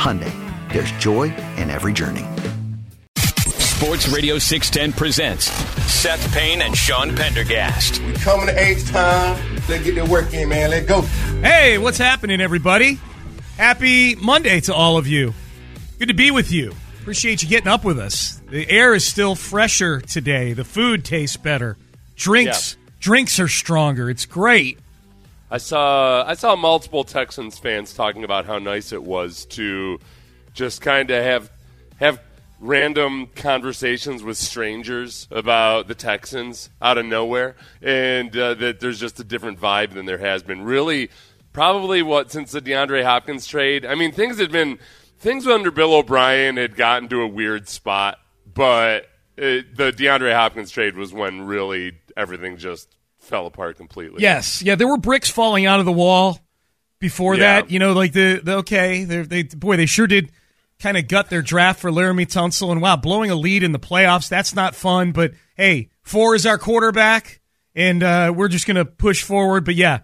Hyundai, there's joy in every journey. Sports Radio 610 presents Seth Payne and Sean Pendergast. We coming to H time. Let's get the work in, man. Let's go. Hey, what's happening, everybody? Happy Monday to all of you. Good to be with you. Appreciate you getting up with us. The air is still fresher today. The food tastes better. Drinks Yeah. drinks are stronger. It's great. I saw I saw multiple Texans fans talking about how nice it was to just kind of have have random conversations with strangers about the Texans out of nowhere, and uh, that there's just a different vibe than there has been. Really, probably what since the DeAndre Hopkins trade. I mean, things had been things under Bill O'Brien had gotten to a weird spot, but it, the DeAndre Hopkins trade was when really everything just fell apart completely. Yes, yeah. There were bricks falling out of the wall before Yeah. that. You know, like the, the okay, they they boy, they sure did kind of gut their draft for Laremy Tunsil, and wow, blowing a lead in the playoffs. That's not fun. But hey, four is our quarterback, and uh, we're just gonna push forward. But yeah.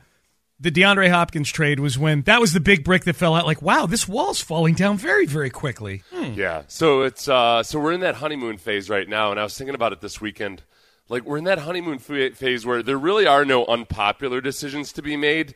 The DeAndre Hopkins trade was when that was the big brick that fell out. Like, wow, this wall's falling down very, very quickly. Yeah. So it's uh, so we're in that honeymoon phase right now, and I was thinking about it this weekend. Like we're in that honeymoon phase where there really are no unpopular decisions to be made.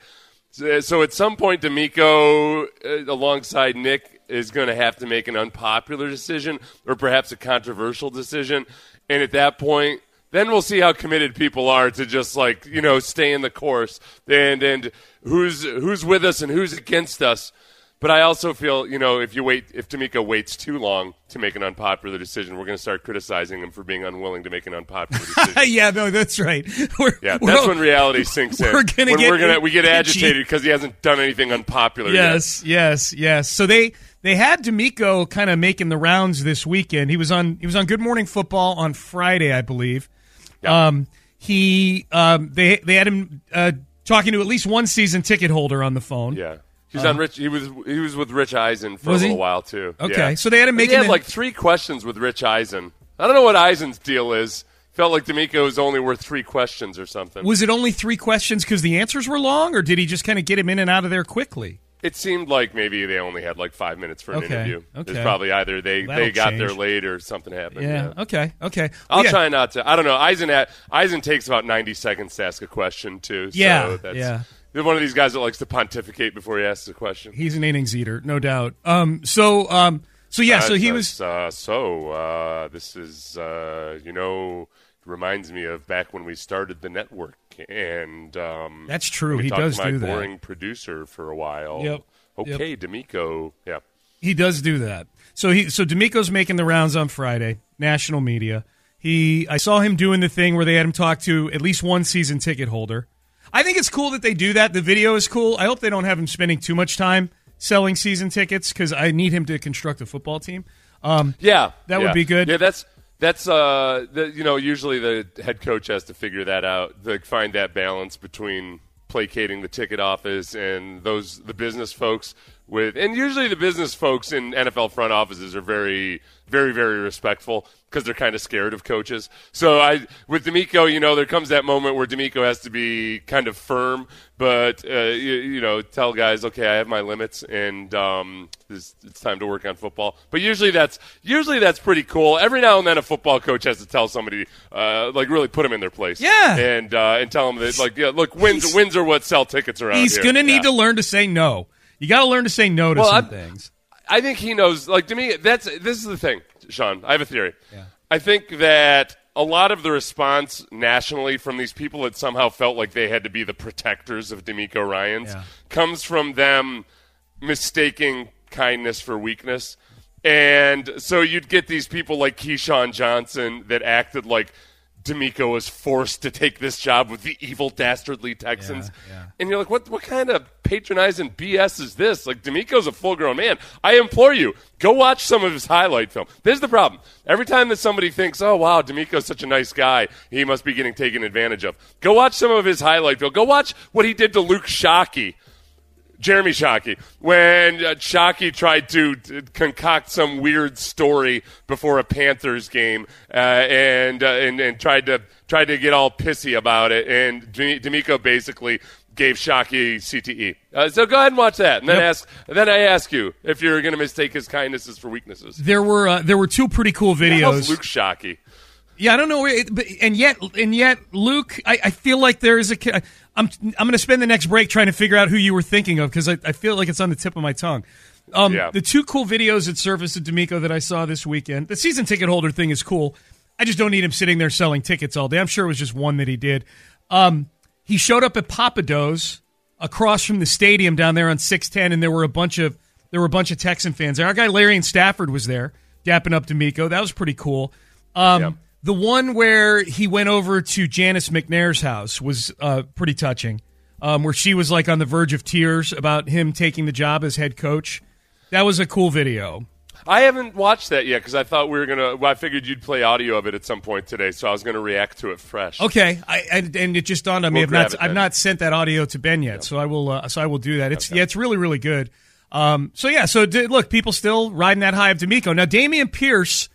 So, so at some point, DeMeco, uh, alongside Nick, is going to have to make an unpopular decision or perhaps a controversial decision, and at that point. Then we'll see how committed people are to just like you know stay in the course and and who's who's with us and who's against us. But I also feel, you know, if you wait, if DeMeco waits too long to make an unpopular decision, we're going to start criticizing him for being unwilling to make an unpopular decision. yeah, no, that's right. We're, yeah, we're that's all- when reality sinks in. we're gonna when get we're gonna we get agitated because he hasn't done anything unpopular yet. Yes, yes, yes. So they they had DeMeco kind of making the rounds this weekend. He was on he was on Good Morning Football on Friday, I believe. Yeah. Um, he um, they they had him uh, talking to at least one season ticket holder on the phone. Yeah. He's on Rich. He was he was with Rich Eisen for Uh, a he? little while too. Okay, Yeah. so they had him He had like three questions with Rich Eisen. I don't know what Eisen's deal is. Felt like DeMeco was only worth three questions or something. Was it only three questions because the answers were long, or did he just kind of get him in and out of there quickly? It seemed like maybe they only had like five minutes for an Okay, interview. okay. It's probably either they, That'll they got there late or something happened. Yeah. Okay. Okay. I'll yeah. try not to. I don't know. Eisen at, Eisen takes about ninety seconds to ask a question too. Yeah, So that's, yeah. They're one of these guys that likes to pontificate before he asks a question. He's an innings eater, no doubt. Um. So. Um. So yeah. So Uh, he uh, was. Uh, so uh, this is uh, you know reminds me of back when we started the network, and um, That's true. He does my do that. boring producer for a while. Yep. Okay, DeMeco. Yeah. He does do that. So he so DeMeco's making the rounds on Friday, national media. He I saw him doing the thing where they had him talk to at least one season ticket holder. I think it's cool that they do that. The video is cool. I hope they don't have him spending too much time selling season tickets because I need him to construct a football team. Um, Yeah, That yeah. would be good. Yeah, that's that's uh, the, you know, usually the head coach has to figure that out, like find that balance between placating the ticket office and those the business folks with, and usually the business folks in NFL front offices are very, very, very respectful because they're kind of scared of coaches. So I, with DeMeco, you know, there comes that moment where DeMeco has to be kind of firm, but uh, you, you know, tell guys, okay, I have my limits, and um, it's, it's time to work on football. But usually that's usually that's pretty cool. Every now and then, a football coach has to tell somebody, uh, like, really put them in their place, Yeah. and uh, and tell them that, like, yeah, look, wins He's- wins are what sell tickets around He's here. going to need Yeah. to learn to say no. You got to learn to say no to Well, some I'm- things. I think he knows. Like to me, that's this is the thing, Sean. I have a theory. I think that a lot of the response nationally from these people that somehow felt like they had to be the protectors of DeMeco Ryans Yeah. comes from them mistaking kindness for weakness. And so you'd get these people like Keyshawn Johnson that acted like DeMeco was forced to take this job with the evil dastardly Texans. And you're like, what what kind of patronizing BS is this? Like DeMeco's a full grown man. I implore you, go watch some of his highlight film. There's the problem. Every time that somebody thinks, oh wow, DeMeco's such a nice guy, he must be getting taken advantage of. Go watch some of his highlight film. Go watch what he did to Luke Shockey. Jeremy Shockey, when uh, Shockey tried to concoct some weird story before a Panthers game, uh, and, uh, and and tried to tried to get all pissy about it, and D- DeMeco basically gave Shockey CTE. Uh, so go ahead and watch that, and then Yep. ask. Then I ask you if you're going to mistake his kindnesses for weaknesses. There were uh, there were two pretty cool Who the hell's videos. Luke Shockey. Yeah, I don't know, where it, but, and yet, and yet, Luke, I, I feel like there is a. I'm I'm going to spend the next break trying to figure out who you were thinking of because I, I feel like it's on the tip of my tongue. Um, Yeah. The two cool videos that surfaced at DeMeco that I saw this weekend. The season ticket holder thing is cool. I just don't need him sitting there selling tickets all day. I'm sure it was just one that he did. Um, he showed up at Pappadeaux across from the stadium down there on 610, and there were a bunch of there were a bunch of Texan fans there. Our guy Larry and Stafford was there, dapping up DeMeco. That was pretty cool. Um, Yep. The one where he went over to Janice McNair's house was uh, pretty touching, um, where she was like on the verge of tears about him taking the job as head coach. That was a cool video. I haven't watched that yet because I thought we were gonna. Well, I figured you'd play audio of it at some point today, so I was gonna react to it fresh. Okay, I, and, and it just dawned on me. We'll I've not I've not sent that audio to Ben yet, so I will. Uh, so I will do that. It's yeah, it's really really good. Um, so yeah, so d- look, people still riding that high of DeMeco. Now, Dameon Pierce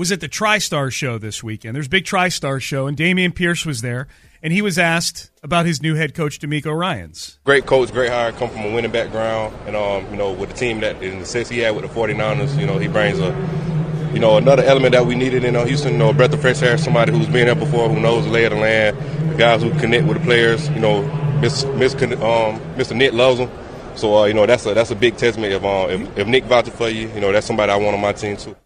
was at the TriStar show this weekend. There's a big TriStar show, and Dameon Pierce was there, and he was asked about his new head coach, DeMeco Ryans. great coach, great hire, come from a winning background, and um, you know, with the team that in the sense he had with the 49ers, you know, he brings a you know, another element that we needed in uh, Houston, you know, a breath of fresh air, somebody who's been there before, who knows the lay of the land, guys who connect with the players, you know, Miss, Miss, um, Mr. Nick loves them. So, uh, you know, that's a, that's a big testament. If, uh, if, if Nick vouches for you, you know, that's somebody I want on my team, too.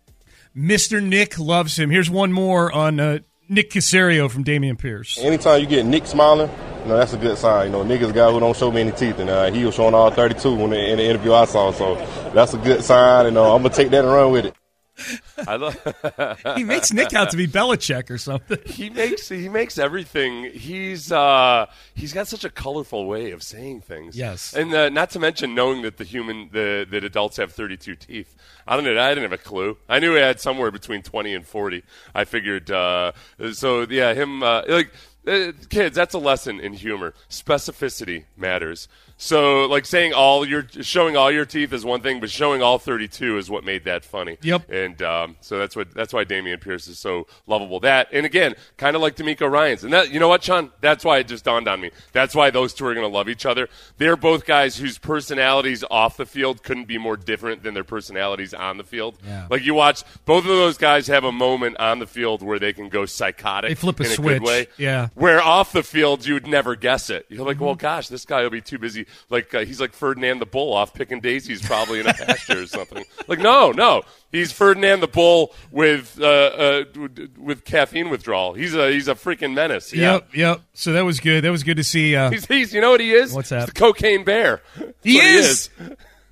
Mr. Nick loves him. Here's one more on uh, Nick Caserio from Dameon Pierce. Anytime you get Nick smiling, you know, that's a good sign. You know, Nick is a guy who don't show many teeth, and uh, he was showing all 32 when in the interview I saw. So that's a good sign, and uh, I'm gonna take that and run with it. I love. He makes Nick out to be Belichick or something. he makes he makes everything. He's uh, he's got such a colorful way of saying things. Yes. and uh, not to mention knowing that the human the that adults have 32 teeth. I don't know. I didn't have a clue. I knew he had somewhere between 20 and 40. I figured. Uh, so yeah, him uh, like. Uh, kids, that's a lesson in humor. Specificity matters. So, like saying all your showing all your teeth is one thing, but showing all 32 is what made that funny. Yep. And um, so that's what that's why Dameon Pierce is so lovable. That and again, kind of like DeMeco Ryans. And that you know what, Sean? That's why it just dawned on me. That's why those two are going to love each other. They're both guys whose personalities off the field couldn't be more different than their personalities on the field. Yeah. Like you watch both of those guys have a moment on the field where they can go psychotic. They flip a in a switch. good way. Yeah. Where off the field you'd never guess it. You're like, well, gosh, this guy will be too busy. Like uh, he's like Ferdinand the Bull off picking daisies, probably in a pasture or something. Like, no, no, he's Ferdinand the Bull with uh, uh, with caffeine withdrawal. He's a he's a freaking menace. Yeah. Yep, yep. So that was good. That was good to see. Uh, He's, he's you know what he is? What's that? He's the cocaine bear. That's He is.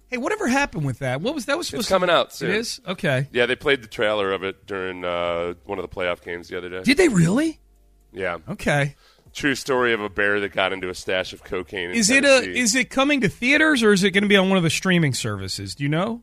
hey, whatever happened with that? What was that was supposed It's coming to, out soon. It is okay. Yeah, they played the trailer of it during uh, one of the playoff games the other day. Did they really? Yeah, Okay. true story of a bear that got into a stash of cocaine. In Is it a is it coming to theaters or is it going to be on one of the streaming services? Do you know?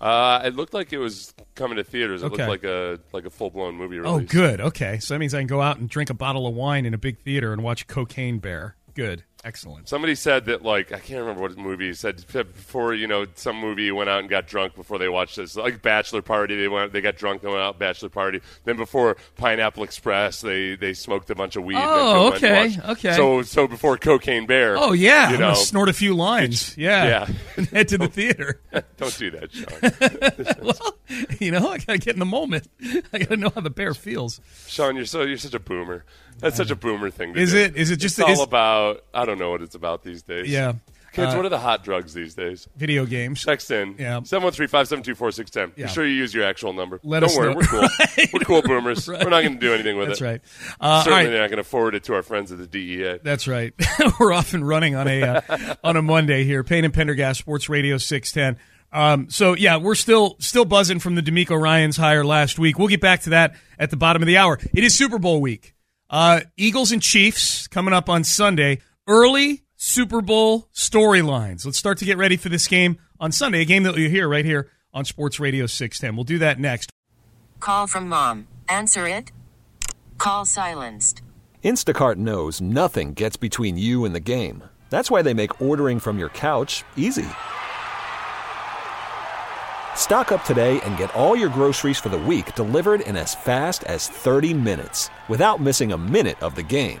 Uh, it looked like it was coming to theaters. It Okay. looked like a like a full blown movie release. Oh, good. Okay, so that means I can go out and drink a bottle of wine in a big theater and watch Cocaine Bear. Good. Excellent. Somebody said that, like, I can't remember what movie he said before. You know, some movie went out and got drunk before they watched this, like Bachelor Party. They went, they got drunk, they went out Bachelor Party. Then before Pineapple Express, they they smoked a bunch of weed. Oh, and okay, and okay. So so before Cocaine Bear. Oh yeah, you know, snort a few lines. Yeah, Yeah. and head to the theater. don't do that, Sean. well, you know, I gotta get in the moment. I gotta know how the bear feels. Sean, you're so you're such a boomer. That's such a boomer thing. To Is do. it- is it just It's the- all is- about? I don't know what it's about these days. Yeah. Kids, Uh, what are the hot drugs these days? Video games. Text in. Yeah. 713-572-4610. Yeah. Be sure you use your actual number. Let Don't worry, know. we're cool. We're cool boomers. Right. We're not going to do anything with That's it. That's right. Uh, Certainly, right. they're not going to forward it to our friends at the DEA. That's right. We're off and running on a uh, on a Monday here. Payne and Pendergast Sports Radio six ten. Um, so yeah, we're still still buzzing from the DeMeco Ryans hire last week. We'll get back to that at the bottom of the hour. It is Super Bowl week. Uh, Eagles and Chiefs coming up on Sunday. Early Super Bowl storylines. Let's start to get ready for this game on Sunday. A game that you hear right here on Sports Radio six ten. We'll do that next. Call from mom. Answer it. Call silenced. Instacart knows nothing gets between you and the game. That's why they make ordering from your couch easy. Stock up today and get all your groceries for the week delivered in as fast as 30 minutes without missing a minute of the game.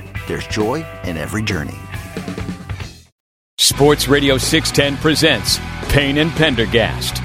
there's joy in every journey. Sports Radio 610 presents Payne and Pendergast.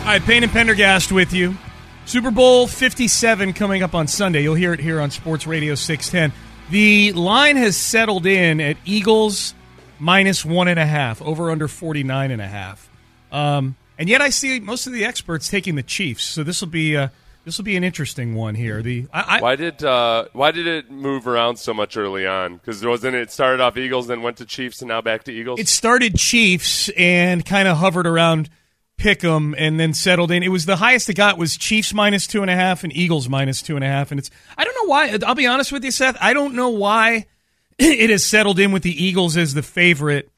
All right, Payne and Pendergast with you. Super Bowl 57 coming up on Sunday. You'll hear it here on Sports Radio 610. The line has settled in at Eagles minus one and a half, over under 49 and a half. Um, and yet I see most of the experts taking the Chiefs. So this will be uh, this will be an interesting one here. The I, I, Why did uh, why did it move around so much early on? Because wasn't it started off Eagles, then went to Chiefs, and now back to Eagles? it started Chiefs and kind of hovered around Pick'em and then settled in. It was the highest it got was Chiefs minus two and a half and Eagles minus two and a half. And it's I don't know why. I'll be honest with you, Seth. I don't know why it has settled in with the Eagles as the favorite.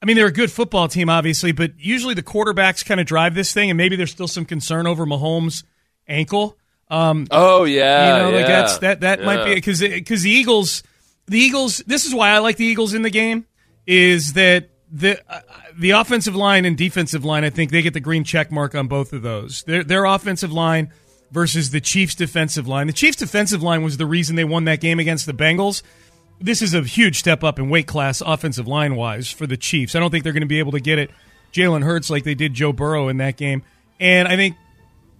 I mean, they're a good football team, obviously, but usually the quarterbacks kind of drive this thing, and maybe there's still some concern over Mahomes' ankle. Um, oh yeah, you know, like yeah, that's that that might be yeah. because because the Eagles, the Eagles. This is why I like the Eagles in the game is that the uh, the offensive line and defensive line. I think they get the green check mark on both of those. Their their offensive line versus the Chiefs' defensive line. The Chiefs' defensive line was the reason they won that game against the Bengals. This is a huge step up in weight class offensive line wise for the Chiefs. I don't think they're going to be able to get it Jalen Hurts like they did Joe Burrow in that game. And I think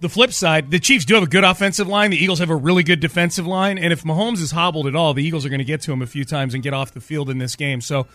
the flip side, the Chiefs do have a good offensive line. The Eagles have a really good defensive line. And if Mahomes is hobbled at all, the Eagles are going to get to him a few times and get off the field in this game. So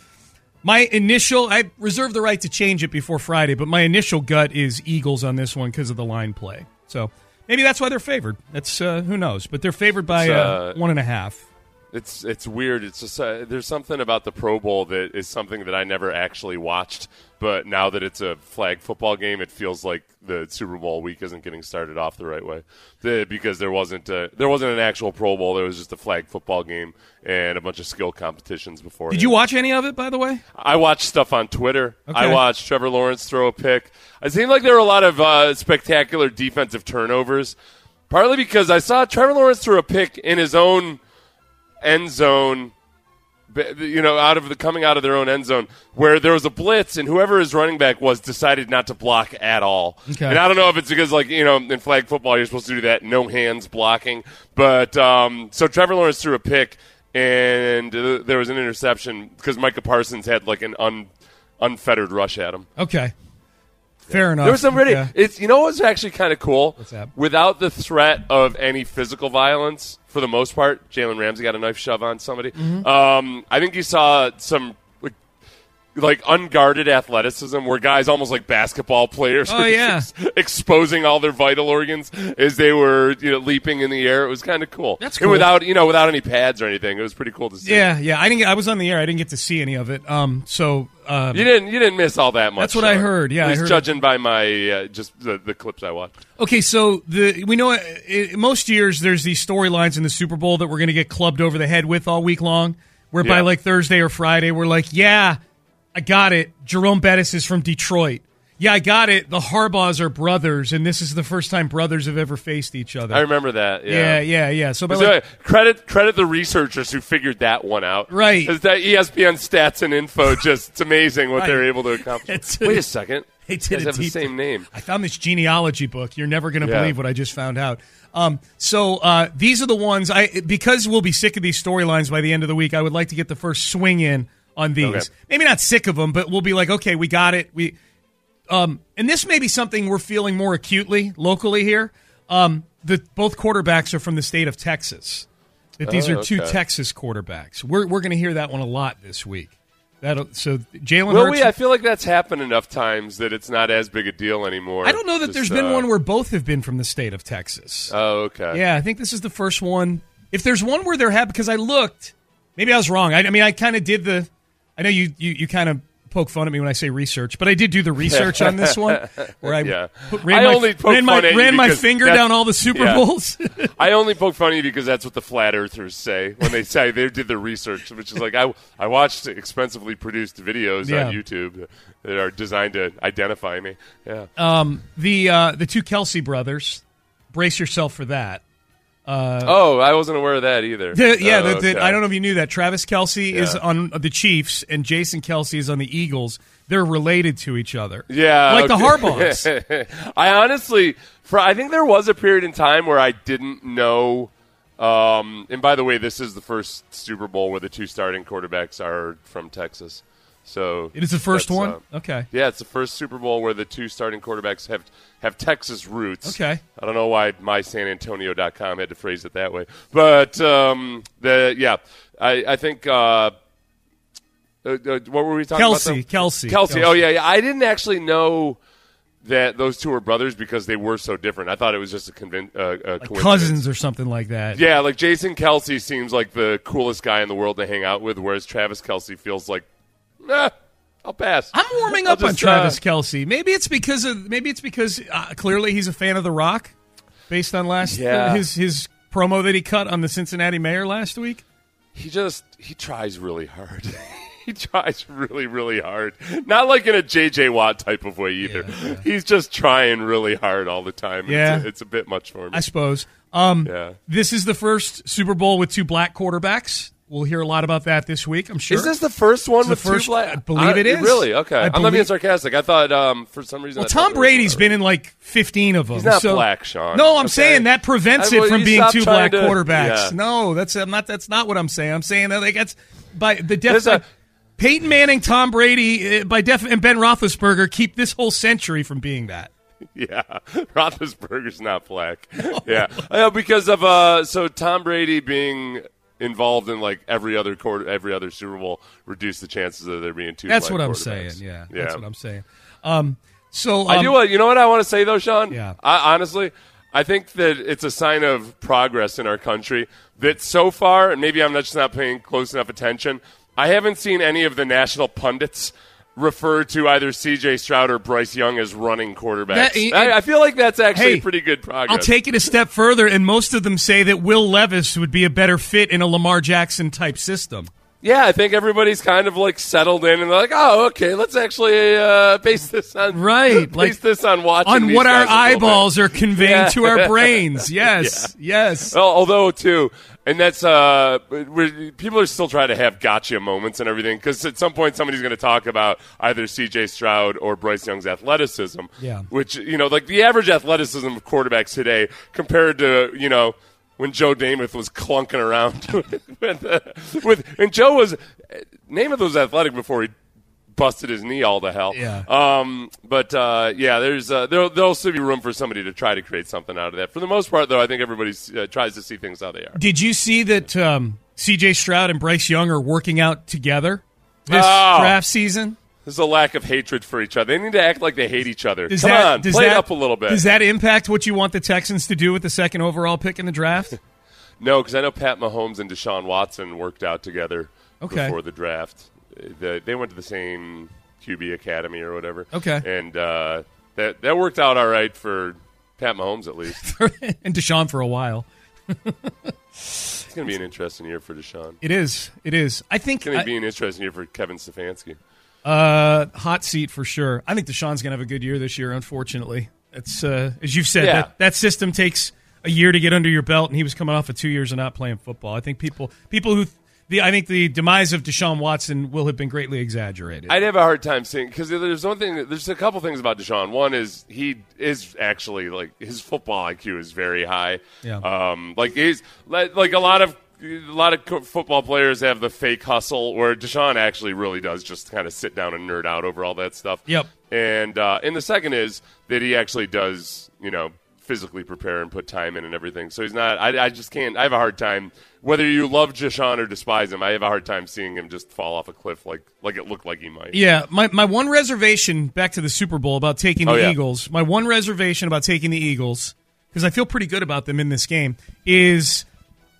my initial, I reserve the right to change it before Friday, but my initial gut is Eagles on this one because of the line play. So maybe that's why they're favored. That's uh, who knows, but they're favored by uh, uh, one and a half. It's it's weird. It's just uh, there's something about the Pro Bowl that is something that I never actually watched, but now that it's a flag football game, it feels like the Super Bowl week isn't getting started off the right way. The, because there wasn't a, there wasn't an actual Pro Bowl. There was just a flag football game and a bunch of skill competitions before. Did you watch any of it, by the way? I watched stuff on Twitter. Okay. I watched Trevor Lawrence throw a pick. It seemed like there were a lot of uh, spectacular defensive turnovers, partly because I saw Trevor Lawrence throw a pick in his own end zone. You know, out of the coming out of their own end zone, where there was a blitz, and whoever his running back was decided not to block at all. Okay. And I don't know if it's because, like you know, in flag football you're supposed to do that, no hands blocking. But um, so Trevor Lawrence threw a pick, and uh, there was an interception because Micah Parsons had like an un, unfettered rush at him. Okay. Fair enough. There was some really. Yeah. It's you know what's actually kind of cool. What's that? Without the threat of any physical violence, for the most part, Jalen Ramsey got a knife shove on somebody. Mm-hmm. Um, I think you saw some. Like, unguarded athleticism, where guys almost like basketball players, Oh, yeah. ex- exposing all their vital organs as they were, you know, leaping in the air. It was kind of cool. That's And cool. without, you know, without any pads or anything. It was pretty cool to see. Yeah, yeah. I didn't. Get, I was on the air. I didn't get to see any of it. Um, so um, You didn't. You didn't miss all that much. That's what I heard, yeah, I heard judging by my uh, just the, the clips I watched. Okay, so the we know uh, uh, most years there's these storylines in the Super Bowl that we're going to get clubbed over the head with all week long. Where by like Thursday or Friday, we're like, yeah, I got it. Jerome Bettis is from Detroit. Yeah, I got it. The Harbaughs are brothers, and this is the first time brothers have ever faced each other. I remember that. yeah, Yeah. yeah, yeah. So, by So, like, credit credit the researchers who figured that one out. Right. 'Cause that ESPN stats and info just it's amazing what Right. they're able to accomplish. Wait a second. They did have the same name. I found this genealogy book. You're never going to Yeah. believe what I just found out. Um, so uh, these are the ones I because we'll be sick of these storylines by the end of the week. I would like to get the first swing in on these. Okay. Maybe not sick of them, but we'll be like, okay, we got it. We um, and this may be something we're feeling more acutely locally here. Um, the both quarterbacks are from the state of Texas. That these Oh, are two okay. Texas quarterbacks. We're we're going to hear that one a lot this week. That so Jalen Hurts. we? I feel like that's happened enough times that it's not as big a deal anymore. I don't know that Just, there's been uh, one where both have been from the state of Texas. Oh, okay. yeah, I think this is the first one. If there's one where there have, because I looked, maybe I was wrong. I, I mean, I kind of did the. I know you you, you kind of poke fun at me when I say research, but I did do the research on this one where I Yeah. put, ran I my, ran my, fun at you ran my finger down all the Super yeah. Bowls. I only poke fun at you because that's what the flat earthers say when they say they did the research, which is like I, I watched expensively produced videos Yeah. on YouTube that are designed to identify me. Yeah. um, the uh, the two Kelce brothers, brace yourself for that. Oh, I wasn't aware of that either. The, yeah, Oh, the, the, okay. I don't know if you knew that. Travis Kelce is on the Chiefs and Jason Kelce is on the Eagles. They're related to each other. Yeah, like the okay. Harbaughs. I honestly, for I think there was a period in time where I didn't know. Um, and by the way, this is the first Super Bowl where the two starting quarterbacks are from Texas. So It is the first one. uh, okay. Yeah, it's the first Super Bowl where the two starting quarterbacks have have Texas roots. Okay. I don't know why my mysanantonio.com had to phrase it that way, but um, the yeah, I I think. Uh, uh, uh, what were we talking Kelce, about? Kelce, Kelce. Kelce. Oh yeah, yeah. I didn't actually know that those two were brothers because they were so different. I thought it was just a, convin- uh, a coincidence. Cousins or something like that. Yeah, like Jason Kelce seems like the coolest guy in the world to hang out with, whereas Travis Kelce feels like, nah, I'll pass. I'm warming up on Travis uh, Kelce. Maybe it's because of maybe it's because uh, clearly he's a fan of The Rock, based on last uh, Yeah. his his promo that he cut on the Cincinnati Mayor last week. he just he tries really hard. he tries really really hard. Not like in a JJ Watt type of way either. He's just trying really hard all the time. Yeah. it's a, it's a bit much for me. I suppose. Um, Yeah. This is the first Super Bowl with two black quarterbacks. We'll hear a lot about that this week. I'm sure. Is this the first one with first- two black? I believe it is. Really? Okay. I I'm not being sarcastic. I thought um, for some reason. well, I Tom Brady's been in like 15 of them. He's not so- black, Sean. No, I'm Okay? saying that prevents I- it from being two black to- quarterbacks. yeah. No, that's I'm not. That's not what I'm saying. I'm saying that like that's by the There's def. a- like, Peyton Manning, Tom Brady, uh, by def, and Ben Roethlisberger keep this whole century from being that. Yeah, Roethlisberger's not black. yeah, Uh, because of uh, so Tom Brady being involved in like every other quarter, every other Super Bowl reduce the chances of there being two. That's what I'm saying. Yeah, yeah. that's what I'm saying. Um, so I um, do. what you know what I want to say though, Sean? Yeah. I, honestly, I think that it's a sign of progress in our country that so far, and maybe I'm not just not paying close enough attention. I haven't seen any of the national pundits refer to either C.J. Stroud or Bryce Young as running quarterbacks. That- it- I, I feel like that's actually Hey, pretty good progress. I'll take it a step further, and most of them say that Will Levis would be a better fit in a Lamar Jackson type system. Yeah, I think everybody's kind of like settled in and they're like, oh, okay, let's actually uh, base this on Right, base like, this on watching on what our guys a little bit. eyeballs are conveying Yeah. to our brains. Yes, yes. Well, although too, and that's uh, people are still trying to have gotcha moments and everything because at some point somebody's going to talk about either C.J. Stroud or Bryce Young's athleticism. Yeah. which you know, like the average athleticism of quarterbacks today compared to you know. When Joe Namath was clunking around with, uh, with, and Joe was Namath was athletic before he busted his knee all to hell. Yeah. Um, but uh, yeah, there's uh, there'll, there'll still be room for somebody to try to create something out of that. For the most part, though, I think everybody uh, tries to see things how they are. Did you see that um, C.J. Stroud and Bryce Young are working out together this Oh. draft season? There's a lack of hatred for each other. They need to act like they hate each other. Does Come that, on, play that, it up a little bit. Does that impact what you want the Texans to do with the second overall pick in the draft? No, because I know Pat Mahomes and Deshaun Watson worked out together Okay. before the draft. The, they went to the same QB academy or whatever. Okay. and uh, that that worked out all right for Pat Mahomes at least. and Deshaun for a while. it's going to be an interesting year for Deshaun. It is. It is. I think It's going to be an interesting year for Kevin Stefanski. Uh, hot seat for sure. I think Deshaun's gonna have a good year this year. Unfortunately, it's uh, as you've said Yeah. that that system takes a year to get under your belt, and he was coming off of two years of not playing football. I think people people who the I think the demise of Deshaun Watson will have been greatly exaggerated. I'd have a hard time seeing because there's one thing. There's a couple things about Deshaun. One is he is actually like his football IQ is very high. Yeah. Um, like he's like a lot of a lot of football players have the fake hustle, where Deshaun actually really does just kind of sit down and nerd out over all that stuff. Yep. And uh, and the second is that he actually does you know physically prepare and put time in and everything. So he's not. I, I just can't. I have a hard time. Whether you love Deshaun or despise him, I have a hard time seeing him just fall off a cliff like like it looked like he might. Yeah, my, my one reservation back to the Super Bowl about taking the Oh, yeah. Eagles, my one reservation about taking the Eagles, because I feel pretty good about them in this game, is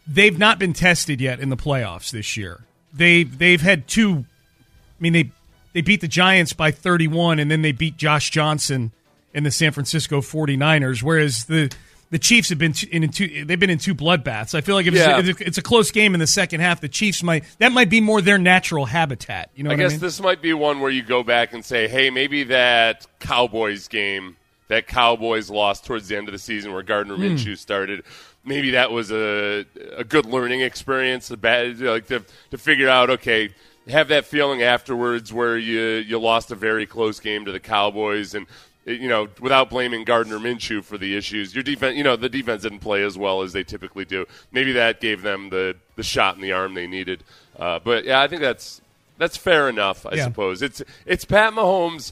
they've not been tested yet in the playoffs this year. They they've had two I mean they they beat the Giants by 31 and then they beat Josh Johnson and the San Francisco 49ers whereas the the Chiefs have been in two they've been in two bloodbaths. I feel like if, Yeah. it's, if it's a close game in the second half the Chiefs might that might be more their natural habitat, you know I guess I mean? this might be one where you go back and say, hey, maybe that Cowboys game, that Cowboys lost towards the end of the season where Gardner Hmm. Minshew started, maybe that was a a good learning experience, a bad like to to figure out, okay, have that feeling afterwards where you you lost a very close game to the Cowboys and. You know, without blaming Gardner Minshew for the issues, your defense, you know, the defense didn't play as well as they typically do. Maybe that gave them the, the shot in the arm they needed. Uh, but yeah, I think that's that's fair enough, I Yeah. suppose. It's it's Pat Mahomes,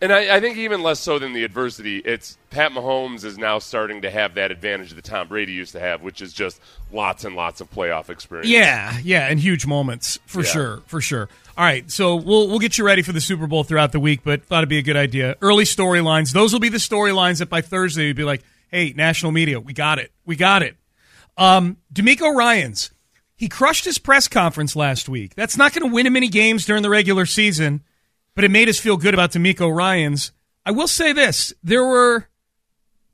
and I, I think even less so than the adversity. It's Pat Mahomes is now starting to have that advantage that Tom Brady used to have, which is just lots and lots of playoff experience. Yeah, yeah, and huge moments for Yeah. sure, for sure. All right, so we'll we'll get you ready for the Super Bowl throughout the week, but thought it'd be a good idea. Early storylines; those will be the storylines that by Thursday you'd be like, "Hey, national media, we got it, we got it." Um, DeMeco Ryans he crushed his press conference last week. That's not going to win him any games during the regular season, but it made us feel good about DeMeco Ryans. I will say this: there were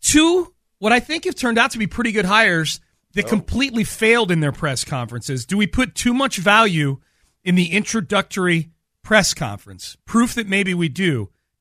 two what I think have turned out to be pretty good hires that oh. completely failed in their press conferences. Do we put too much value in the introductory press conference? Proof that maybe we do.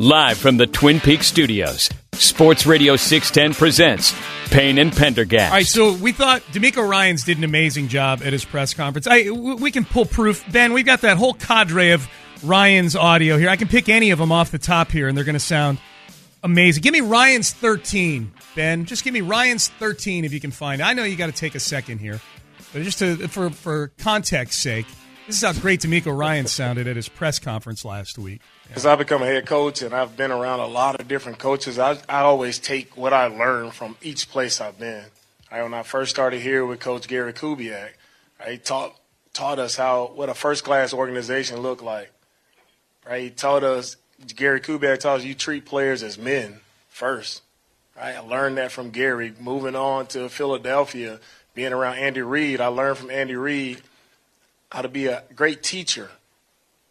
Live from the Twin Peaks studios, Sports Radio 610 presents Payne and Pendergast. All right, so we thought DeMeco Ryans did an amazing job at his press conference. I we can pull proof. Ben, we've got that whole cadre of Ryan's audio here. I can pick any of them off the top here, and they're going to sound amazing. Give me Ryan's 13, Ben. Just give me Ryan's 13 if you can find it. I know you got to take a second here, but just to, for for context sake, this is how great DeMeco Ryan sounded at his press conference last week. As I become a head coach and I've been around a lot of different coaches, I, I always take what I learned from each place I've been. I, when I first started here with Coach Gary Kubiak, he taught taught us how what a first class organization looked like. right? He taught us, Gary Kubiak taught us you treat players as men first, right? I learned that from Gary. Moving on to Philadelphia, being around Andy Reid, I learned from Andy Reid how to be a great teacher,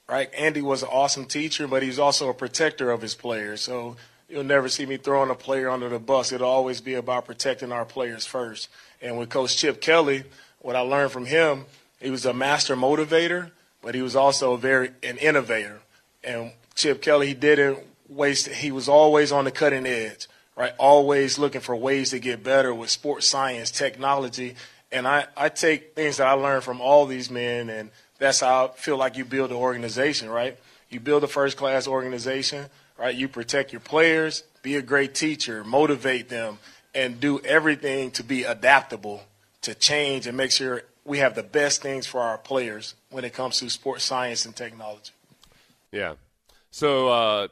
right? Andy was an awesome teacher, but he's also a protector of his players. So you'll never see me throwing a player under the bus. It'll always be about protecting our players first. And with Coach Chip Kelly, what I learned from him, he was a master motivator, but he was also a very an innovator. And Chip Kelly, he didn't waste. He was always on the cutting edge, right? Always looking for ways to get better with sports science, technology. And I, I take things that I learned from all these men, and that's how I feel like you build an organization, right? You build a first class organization, right? You protect your players, be a great teacher, motivate them, and do everything to be adaptable to change and make sure we have the best things for our players when it comes to sports science and technology. Yeah. So uh,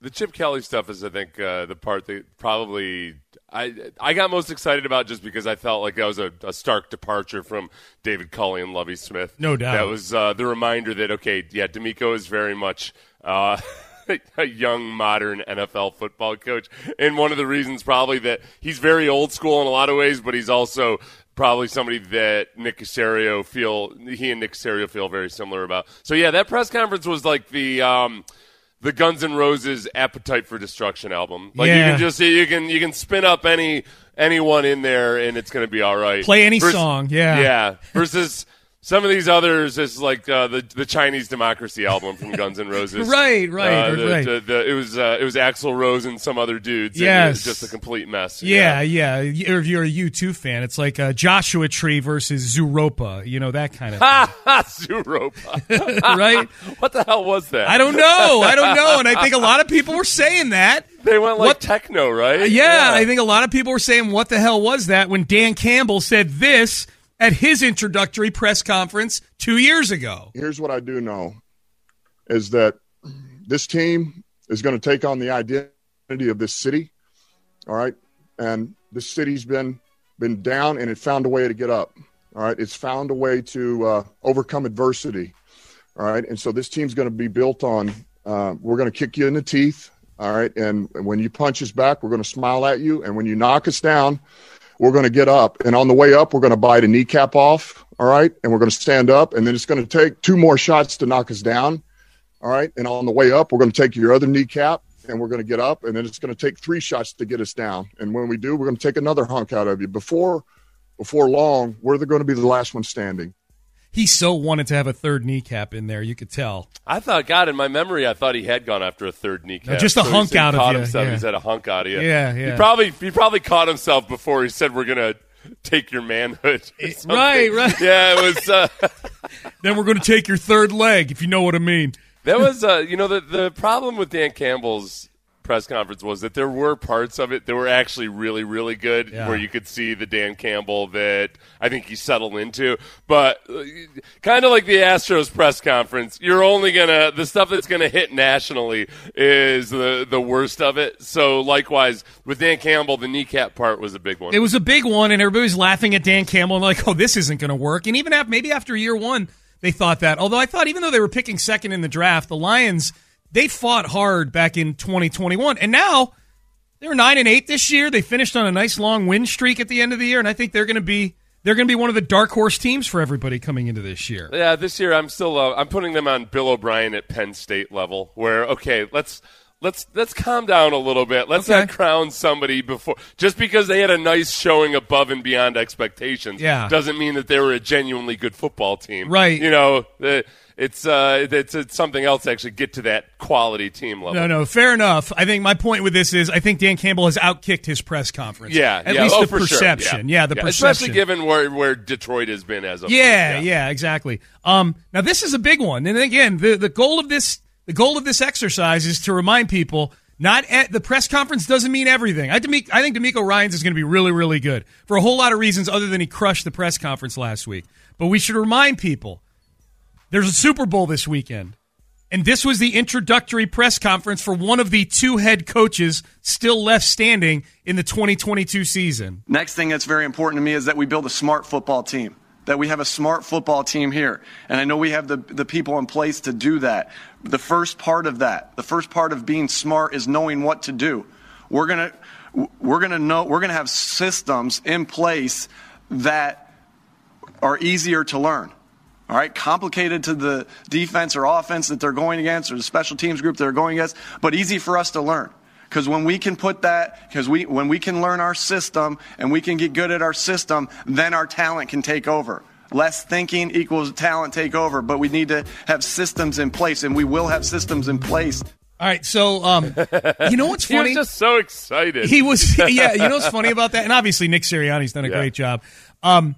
the Chip Kelly stuff is, I think, uh, the part that probably I I got most excited about just because I felt like that was a, a stark departure from David Culley and Lovie Smith. No doubt. That was uh, the reminder that okay, yeah, DeMeco is very much. Uh, a young modern NFL football coach. And one of the reasons probably that he's very old school in a lot of ways, but he's also probably somebody that Nick Caserio feel he and Nick Caserio feel very similar about. So yeah, that press conference was like the um, the Guns N' Roses Appetite for Destruction album. Like Yeah. you can just you can you can spin up any anyone in there and it's going to be all right. Play any Vers- song, yeah. Yeah. Versus some of these others is like uh, the the Chinese Democracy album from Guns N' Roses. Right, right, Uh, the- right. the- the- it was uh, it was Axl Rose and some other dudes. Yes. was just a complete mess. Yeah, yeah. Or If you're a U2 fan, it's like uh, Joshua Tree versus Zooropa, you know, that kind of! Zooropa. right? What the hell was that? I don't know. I don't know. And I think a lot of people were saying that. They went like What- techno, right? Yeah, I think a lot of people were saying, what the hell was that when Dan Campbell said this at his introductory press conference two years ago? Here's what I do know is that this team is going to take on the identity of this city. All right. And this city's been been down and it found a way to get up. All right. It's found a way to uh, overcome adversity. All right. And so this team's going to be built on uh, we're going to kick you in the teeth. All right. And when you punch us back, we're going to smile at you. And when you knock us down, we're going to get up. And on the way up, we're going to bite a kneecap off. All right. And we're going to stand up. And then it's going to take two more shots to knock us down. All right. And on the way up, we're going to take your other kneecap and we're going to get up. And then it's going to take three shots to get us down. And when we do, we're going to take another hunk out of you. Before, before long, we're going to be the last one standing. He so wanted to have a third kneecap in there, you could tell. I thought, God, in my memory, I thought he had gone after a third kneecap. No, just a So hunk out of caught you, Himself. yeah. He's had a hunk out of you. Yeah, yeah. He probably he probably caught himself before he said, "We're gonna take your manhood." or. Right, right. Yeah, it was. Uh, Then we're going to take your third leg, if you know what I mean. that was, uh, you know, the the problem with Dan Campbell's press conference was that there were parts of it that were actually really, really good, Yeah. where you could see the Dan Campbell that I think he settled into. But uh, kind of like the Astros press conference, you're only gonna the stuff that's gonna hit nationally is the the worst of it. So likewise with Dan Campbell, the kneecap part was a big one. It was a big one, and everybody was laughing at Dan Campbell and like, oh, this isn't going to work. And even after, maybe after year one, they thought that. Although I thought even though they were picking second in the draft, the Lions they fought hard back in 2021, and now they're nine and eight this year. They finished on a nice long win streak at the end of the year, and I think they're going to be they're going to be one of the dark horse teams for everybody coming into this year. Yeah, this year I'm still uh, I'm putting them on Bill O'Brien at Penn State level. Where okay, let's let's let's calm down a little bit. Let's Okay. not crown somebody before just because they had a nice showing above and beyond expectations. Yeah. doesn't mean that they were a genuinely good football team. Right. You know, the, it's uh, it's, it's something else to actually get to that quality team level. No, no, fair enough. I think my point with this is I think Dan Campbell has outkicked his press conference. Yeah, at yeah. least oh, the for sure. perception. Yeah, the perception. especially given where where Detroit has been as of. Yeah, yeah, exactly. Um, now this is a big one, and again, the the goal of this the goal of this exercise is to remind people not at, the press conference doesn't mean everything. I, Demi- I think DeMeco Ryans is going to be really, really good for a whole lot of reasons, other than he crushed the press conference last week. But we should remind people there's a Super Bowl this weekend. And this was the introductory press conference for one of the two head coaches still left standing in the 2022 season. Next thing that's very important to me is that we build a smart football team. that we have a smart football team here. And I know we have the, the people in place to do that. The first part of that, the first part of being smart is knowing what to do. We're going to we're going to know we're going to have systems in place that are easier to learn. All right, complicated to the defense or offense that they're going against or the special teams group they're going against, but easy for us to learn. Because when we can put that, because we when we can learn our system and we can get good at our system, then our talent can take over. Less thinking equals talent take over, but we need to have systems in place, and we will have systems in place. All right, so um, you know what's He funny? was just so excited. He was, yeah. You know what's funny about that? And obviously, Nick Sirianni's done a Yeah. great job. Um,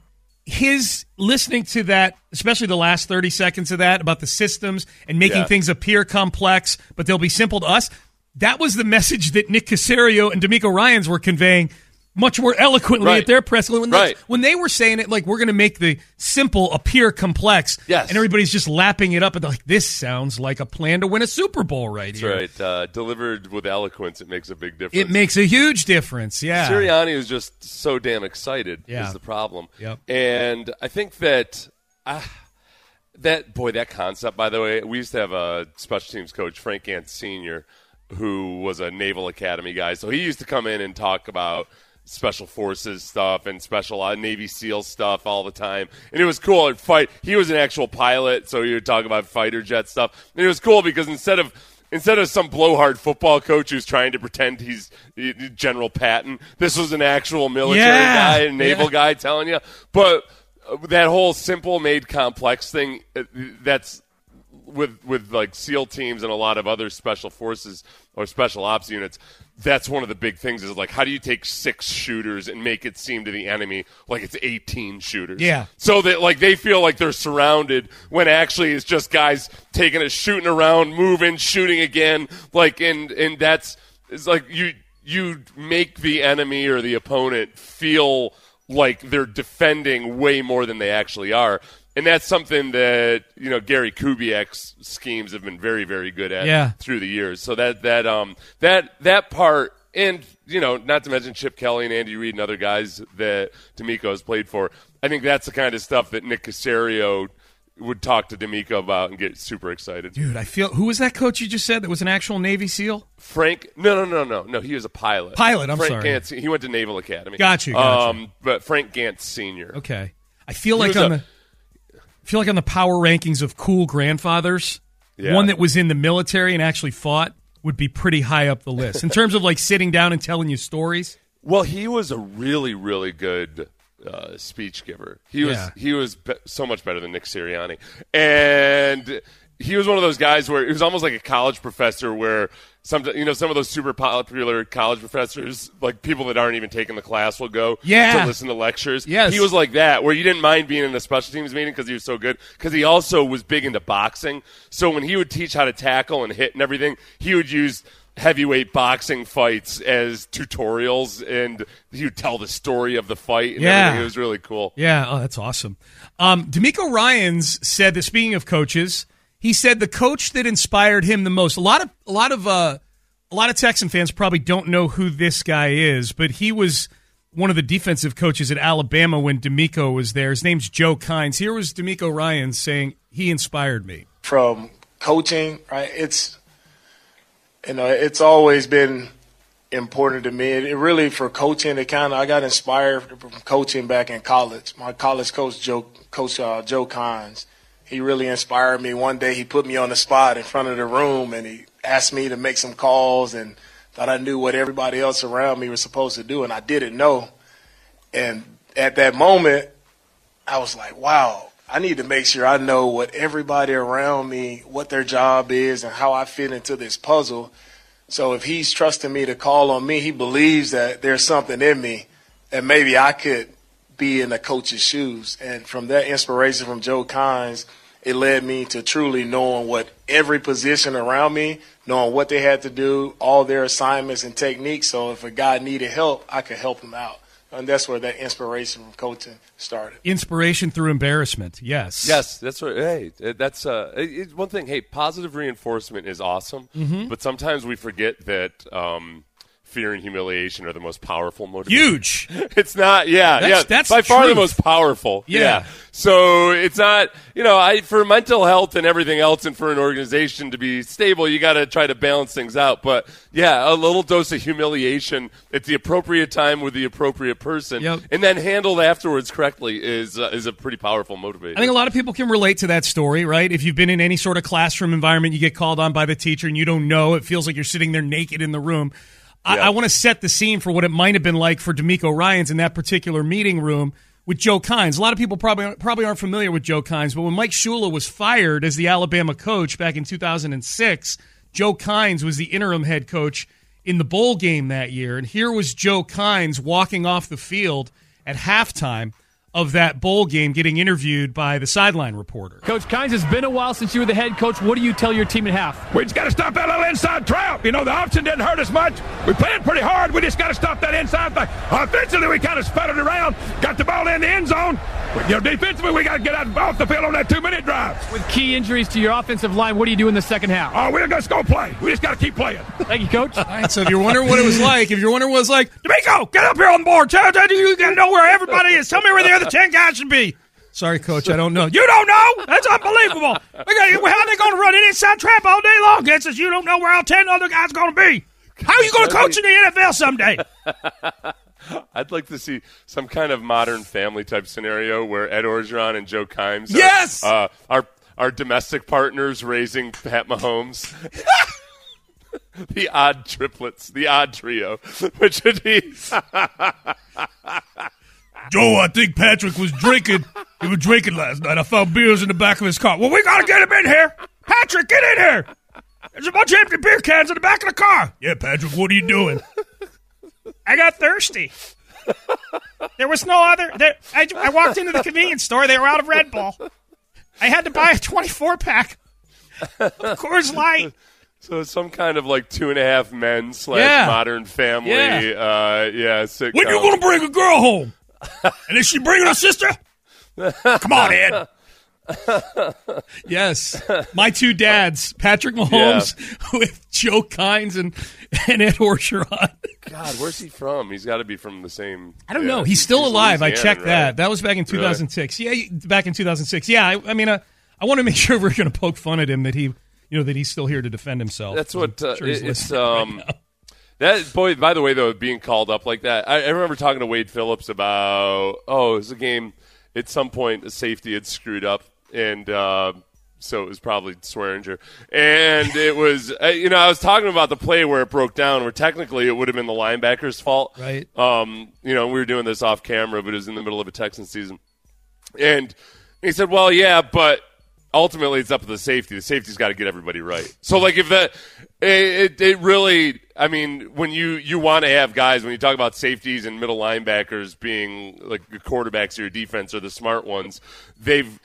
his listening to that, especially the last thirty seconds of that about the systems and making Yeah. things appear complex, but they'll be simple to us. That was the message that Nick Caserio and DeMeco Ryans were conveying much more eloquently Right. at their press when, Right. when they were saying it like we're going to make the simple appear complex. Yes. and everybody's just lapping it up and they're like, "This sounds like a plan to win a Super Bowl right That's here." right. Uh, delivered with eloquence, it makes a big difference. It makes a huge difference. Yeah, Sirianni is just so damn excited. Yeah. Is the problem. Yep. And I think that uh, that boy, that concept. By the way, we used to have a special teams coach, Frank Gansz Senior, who was a Naval Academy guy. So he used to come in and talk about special forces stuff and special uh, Navy SEAL stuff all the time. And it was cool. And fight. He was an actual pilot, so he would talk about fighter jet stuff. And it was cool because instead of instead of some blowhard football coach who's trying to pretend he's General Patton, this was an actual military Yeah. guy, a naval Yeah. guy telling you. But uh, that whole simple made complex thing, uh, that's with with like SEAL teams and a lot of other special forces or special ops units. That's one of the big things is like how do you take six shooters and make it seem to the enemy like it's 18 shooters? Yeah. So that like they feel like they're surrounded when actually it's just guys taking it, shooting around, moving, shooting again. Like and and that's it's like you you make the enemy or the opponent feel like they're defending way more than they actually are. And that's something that you know Gary Kubiak's schemes have been very, very good at Yeah. through the years. So that that um that that part, and you know, not to mention Chip Kelly and Andy Reid and other guys that DeMeco has played for. I think that's the kind of stuff that Nick Caserio would talk to DeMeco about and get super excited. Dude, I feel who was that coach you just said that was an actual Navy SEAL? Frank, no, no, no, no, no. He was a pilot. Pilot, I'm Frank sorry. Gansz, he went to Naval Academy. Gotcha, gotcha. Um, but Frank Gansz Senior. Okay, I feel He like on a- the feel like on the power rankings of cool grandfathers, Yeah. one that was in the military and actually fought would be pretty high up the list in terms of like sitting down and telling you stories. Well, he was a really, really good uh, speech giver. He was Yeah. he was be- so much better than Nick Sirianni, and he was one of those guys where he was almost like a college professor. Where some you know some of those super popular college professors, like people that aren't even taking the class, will go Yeah. to listen to lectures. Yes. he was like that, where you didn't mind being in a special teams meeting because he was so good. Because he also was big into boxing, so when he would teach how to tackle and hit and everything, he would use heavyweight boxing fights as tutorials and he would tell the story of the fight and Yeah. everything. It was really cool. Yeah, oh, that's awesome. Um, DeMeco Ryans said that speaking of coaches, he said the coach that inspired him the most. A lot of a lot of uh, a lot of Texan fans probably don't know who this guy is, but he was one of the defensive coaches at Alabama when DeMeco was there. His name's Joe Kines. Here was DeMeco Ryan saying he inspired me. from coaching, right? It's you know, it's always been important to me. It, really for coaching, it kind of I got inspired from coaching back in college. My college coach, Joe, Coach uh, Joe Kines, he really inspired me. One day, he put me on the spot in front of the room, and he asked me to make some calls, and thought I knew what everybody else around me was supposed to do, and I didn't know. And at that moment, I was like, wow, I need to make sure I know what everybody around me, what their job is, and how I fit into this puzzle. So if he's trusting me to call on me, he believes that there's something in me that maybe I could be in the coach's shoes. And from that inspiration from Joe Kines, it led me to truly knowing what every position around me, knowing what they had to do, all their assignments and techniques. So if a guy needed help, I could help him out. And that's where that inspiration from coaching started. Inspiration through embarrassment. Yes. Yes, that's right. Hey, that's uh, it- one thing. Hey, positive reinforcement is awesome, Mhm. but sometimes we forget that um, fear and humiliation are the most powerful motivators. Huge. It's not. Yeah, That's- yeah. that's by far the most powerful. Yeah. So it's not. You know, I for mental health and everything else, and for an organization to be stable, you got to try to balance things out. But yeah, a little dose of humiliation at the appropriate time with the appropriate person, Yep. and then handled afterwards correctly is uh, is a pretty powerful motivator. I think a lot of people can relate to that story, right? If you've been in any sort of classroom environment, you get called on by the teacher and you don't know, it feels like you're sitting there naked in the room. I, I want to set the scene for what it might have been like for DeMeco Ryans in that particular meeting room with Joe Kines. A lot of people probably probably aren't familiar with Joe Kines, but when Mike Shula was fired as the Alabama coach back in 2006, Joe Kines was the interim head coach in the bowl game that year, and here was Joe Kines walking off the field at halftime of that bowl game, getting interviewed by the sideline reporter. Coach Kines, it's been a while since you were the head coach. What do you tell your team at half? We just got to stop that little inside trap. You know, the option didn't hurt us much. We played pretty hard. We just got to stop that inside thing. Offensively, we kind of sputtered around, got the ball in the end zone. You know, defensively, we got to get out off the field on that two-minute drive. With key injuries to your offensive line, what do you do in the second half? Oh, we're just going to play. We just got to keep playing. Thank you, Coach. All right, so if you're wondering what it was like, if you're wondering what it was like, DeMeco, get up here on the board. Tell, tell, you got to know where everybody is. Tell me where the 10 guys should be. Sorry, Coach, I don't know. You don't know? That's unbelievable. How are they going to run an inside trap all day long against us? You don't know where all 10 other guys going to be. How are you going to coach in the NFL someday? I'd like to see some kind of modern family type scenario where Ed Orgeron and Joe Kines Yes! are, uh, are, are domestic partners raising Pat Mahomes. the odd triplets, the odd trio, which would be. Joe, I think Patrick was drinking. He was drinking last night. I found beers in the back of his car. Well, we got to get him in here. Patrick, get in here. There's a bunch of empty beer cans in the back of the car. Yeah, Patrick, what are you doing? I got thirsty. There was no other. There, I, I walked into the convenience store. They were out of Red Bull. I had to buy a 24 pack of Coors Light. So some kind of like two and a half men slash Yeah. modern family. Yeah. Uh, yeah sitcom. When you going to bring a girl home? And is she bringing her sister? Come on, Ed. yes, my two dads, Patrick Mahomes with Joe Kines and, and Ed Orgeron. God, where's he from? He's got to be from the same. I don't yeah, know. He's still alive. I checked that. right? That was back in Really? 2006. Yeah, back in 2006. Yeah, I, I mean, uh, I want to make sure we're going to poke fun at him that he, you know, that he's still here to defend himself. That's what uh, sure he's it- it's. right Um, now. That boy. By the way, though, being called up like that, I, I remember talking to Wade Phillips about. Oh, it was a game. At some point, a safety had screwed up, and uh, so it was probably Swearinger. And it was, you know, I was talking about the play where it broke down, where technically it would have been the linebacker's fault. Right. Um, you know, we were doing this off camera, but it was in the middle of a Texans season. And he said, "Well, yeah, but ultimately it's up to the safety. The safety's got to get everybody right. So, like, if that, it, it, it really, I mean, when you you want to have guys when you talk about safeties and middle linebackers being like the quarterbacks of your defense are the smart ones, they've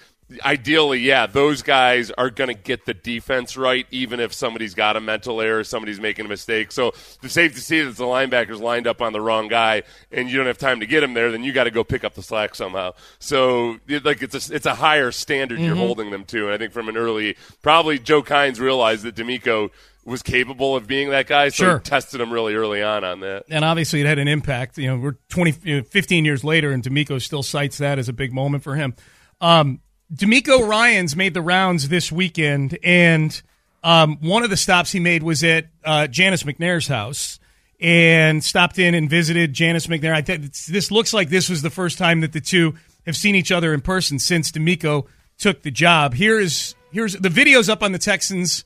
ideally, yeah, those guys are going to get the defense right, even if somebody's got a mental error, somebody's making a mistake. So the safety sees that the linebacker's lined up on the wrong guy, and you don't have time to get him there, then you got to go pick up the slack somehow. So like it's a it's a higher standard you're Mhm. holding them to, and I think from an early, probably Joe Kines realized that DeMeco was capable of being that guy, so Sure. he tested him really early on on that. and obviously it had an impact. You know, we're 20, you know, 15 years later, and DeMeco still cites that as a big moment for him. Um, DeMeco Ryans made the rounds this weekend, and um, one of the stops he made was at uh, Janice McNair's house and stopped in and visited Janice McNair. I think this looks like this was the first time that the two have seen each other in person since DeMeco took the job. Here is here's the video's up on the Texans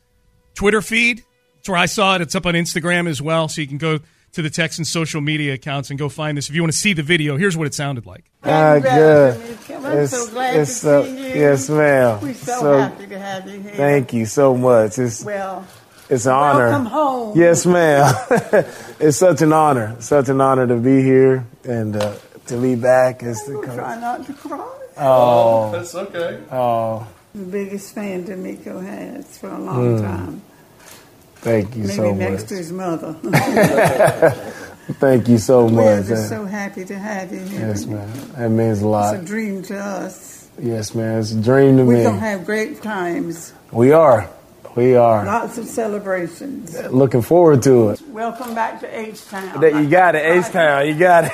Twitter feed. That's where I saw it. It's up on Instagram as well, so you can go to the Texans social media accounts and go find this. If you want to see the video, here's what it sounded like. Ah, good. I'm It's, so glad it's to so, see you. yes, ma'am. We're so, happy to have you here. Thank you so much. It's Well, it's an honor. welcome home. Yes, ma'am. it's such an honor. Such an honor to be here and uh, to be back as the coach. Try not to cry. Oh, That's okay. Oh, The biggest fan DeMeco has for a long Mm. time. Thank you Maybe so next much. to his mother. Thank you so much. We're much. just so happy to have you here. yes, ma'am. That means a lot. It's a dream to us. Yes, ma'am. It's a dream to me. We're me. going to have great times. We are. We are. Lots of celebrations. Looking forward to it. Welcome back to H Town. That you got it, H Town. You got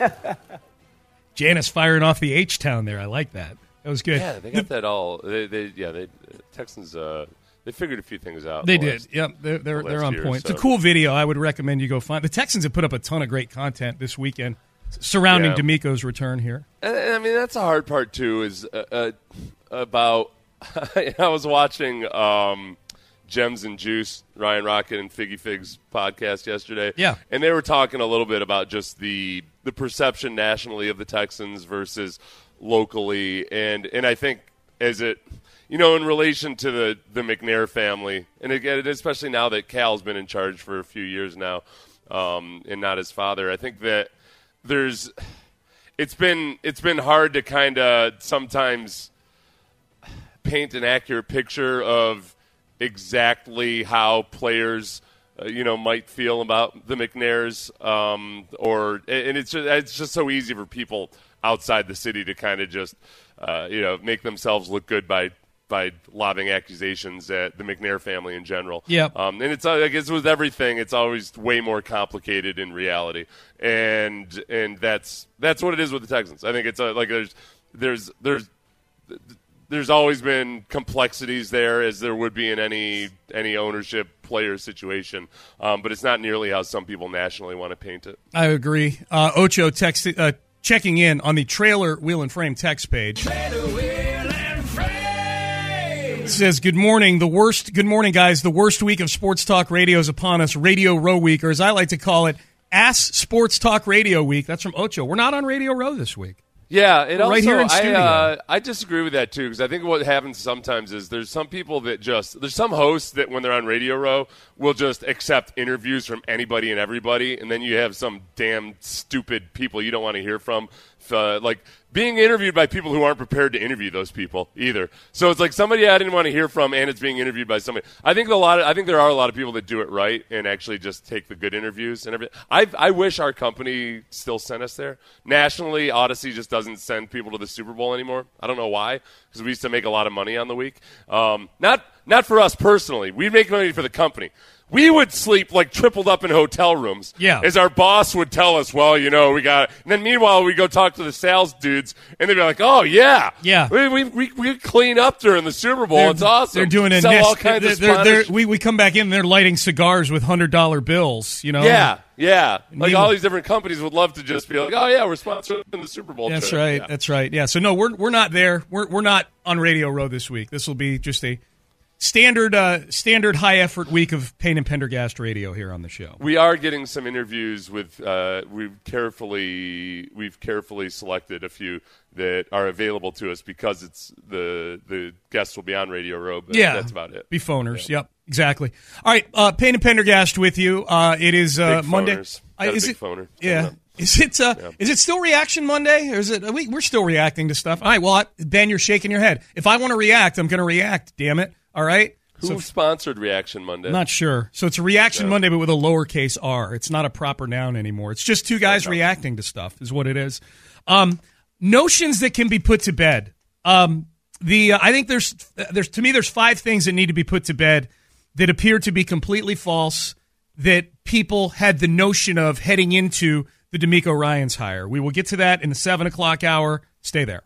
it. Janice firing off the H Town there. I like that. That was good. Yeah, they got that all. They, they yeah, they Texans. Uh, they figured a few things out. They the did. last- Yep, they're they're, the they're on point. It's a cool video. I would recommend you go find. The Texans have put up a ton of great content this weekend surrounding Yeah. DeMeco's return here. And, and I mean, that's a hard part too. Is uh, uh, about. I was watching um, Gems and Juice, Ryan Rocket and Figgy Figs podcast yesterday. Yeah. and they were talking a little bit about just the the perception nationally of the Texans versus locally, and and I think as it. You know, in relation to the, the McNair family, and again, especially now that Cal's been in charge for a few years now, um, and not his father, I think that there's it's been it's been hard to kind of sometimes paint an accurate picture of exactly how players uh, you know might feel about the McNairs um, or and it's just, it's just so easy for people outside the city to kind of just uh, you know make themselves look good by by lobbing accusations at the McNair family in general. Yep. Um, and it's uh, I guess with everything, it's always way more complicated in reality, and and that's that's what it is with the Texans. I think it's uh, like there's there's there's there's always been complexities there, as there would be in any any ownership player situation, um, but it's not nearly how some people nationally want to paint it. I agree. Uh, Ocho text, uh, checking in on the trailer wheel and frame text page. Says, Good morning. The worst, good morning, guys. The worst week of sports talk radio is upon us. Radio Row Week, or as I like to call it, Ass Sports Talk Radio Week. That's from Ocho. We're not on Radio Row this week. Yeah, it also, right here in I, studio. uh, I disagree with that too because I think what happens sometimes is there's some people that just there's some hosts that when they're on Radio Row will just accept interviews from anybody and everybody, and then you have some damn stupid people you don't want to hear from, uh, like being interviewed by people who aren't prepared to interview those people either. So it's like somebody I didn't want to hear from, and it's being interviewed by somebody. I think a lot. Of, I think there are a lot of people that do it right and actually just take the good interviews and everything. I wish our company still sent us there. Nationally, Odyssey just doesn't send people to the Super Bowl anymore. I don't know why, because we used to make a lot of money on the week. Um, not not for us personally. We make money for the company. We would sleep like tripled up in hotel rooms. Yeah. As our boss would tell us, well, you know, we got. it. And then meanwhile, we go talk to the sales dudes, and they'd be like, oh yeah, Yeah. we we, we, we clean up during the Super Bowl. They're- it's awesome. They're doing a Sell nest. all kinds they're, of they're- they're- we, we come back in and they're lighting cigars with hundred dollar bills. You know. Yeah, yeah. Like all these different companies would love to just be like, oh yeah, we're sponsoring the Super Bowl. That's trip. right. Yeah. That's right. Yeah. So no, we're we're not there. We're we're not on Radio Row this week. This will be just a standard uh, standard high effort week of Pain and Pendergast radio here on the show. We are getting some interviews with. Uh, we've carefully we've carefully selected a few that are available to us because it's the the guests will be on Radio Row. But yeah, that's about it. Be phoners. Yep, exactly. All right, uh, Pain and Pendergast with you. Uh, it is uh, Monday. Uh, is big it? phoner Yeah. Is it? Uh, Yeah. Is it still Reaction Monday, or is it? We, we're still reacting to stuff. All right. Well, I, Ben, you're shaking your head. If I want to react, I'm going to react. Damn it. All right. Who So sponsored Reaction Monday? Not sure. So it's a reaction. Monday, but with a lowercase r. It's not a proper noun anymore. It's just two guys reacting to stuff, is what it is. Um, notions that can be put to bed. Um, the uh, I think there's there's to me there's five things that need to be put to bed that appear to be completely false that people had the notion of heading into the DeMeco Ryans hire. We will get to that in the seven o'clock hour. Stay there.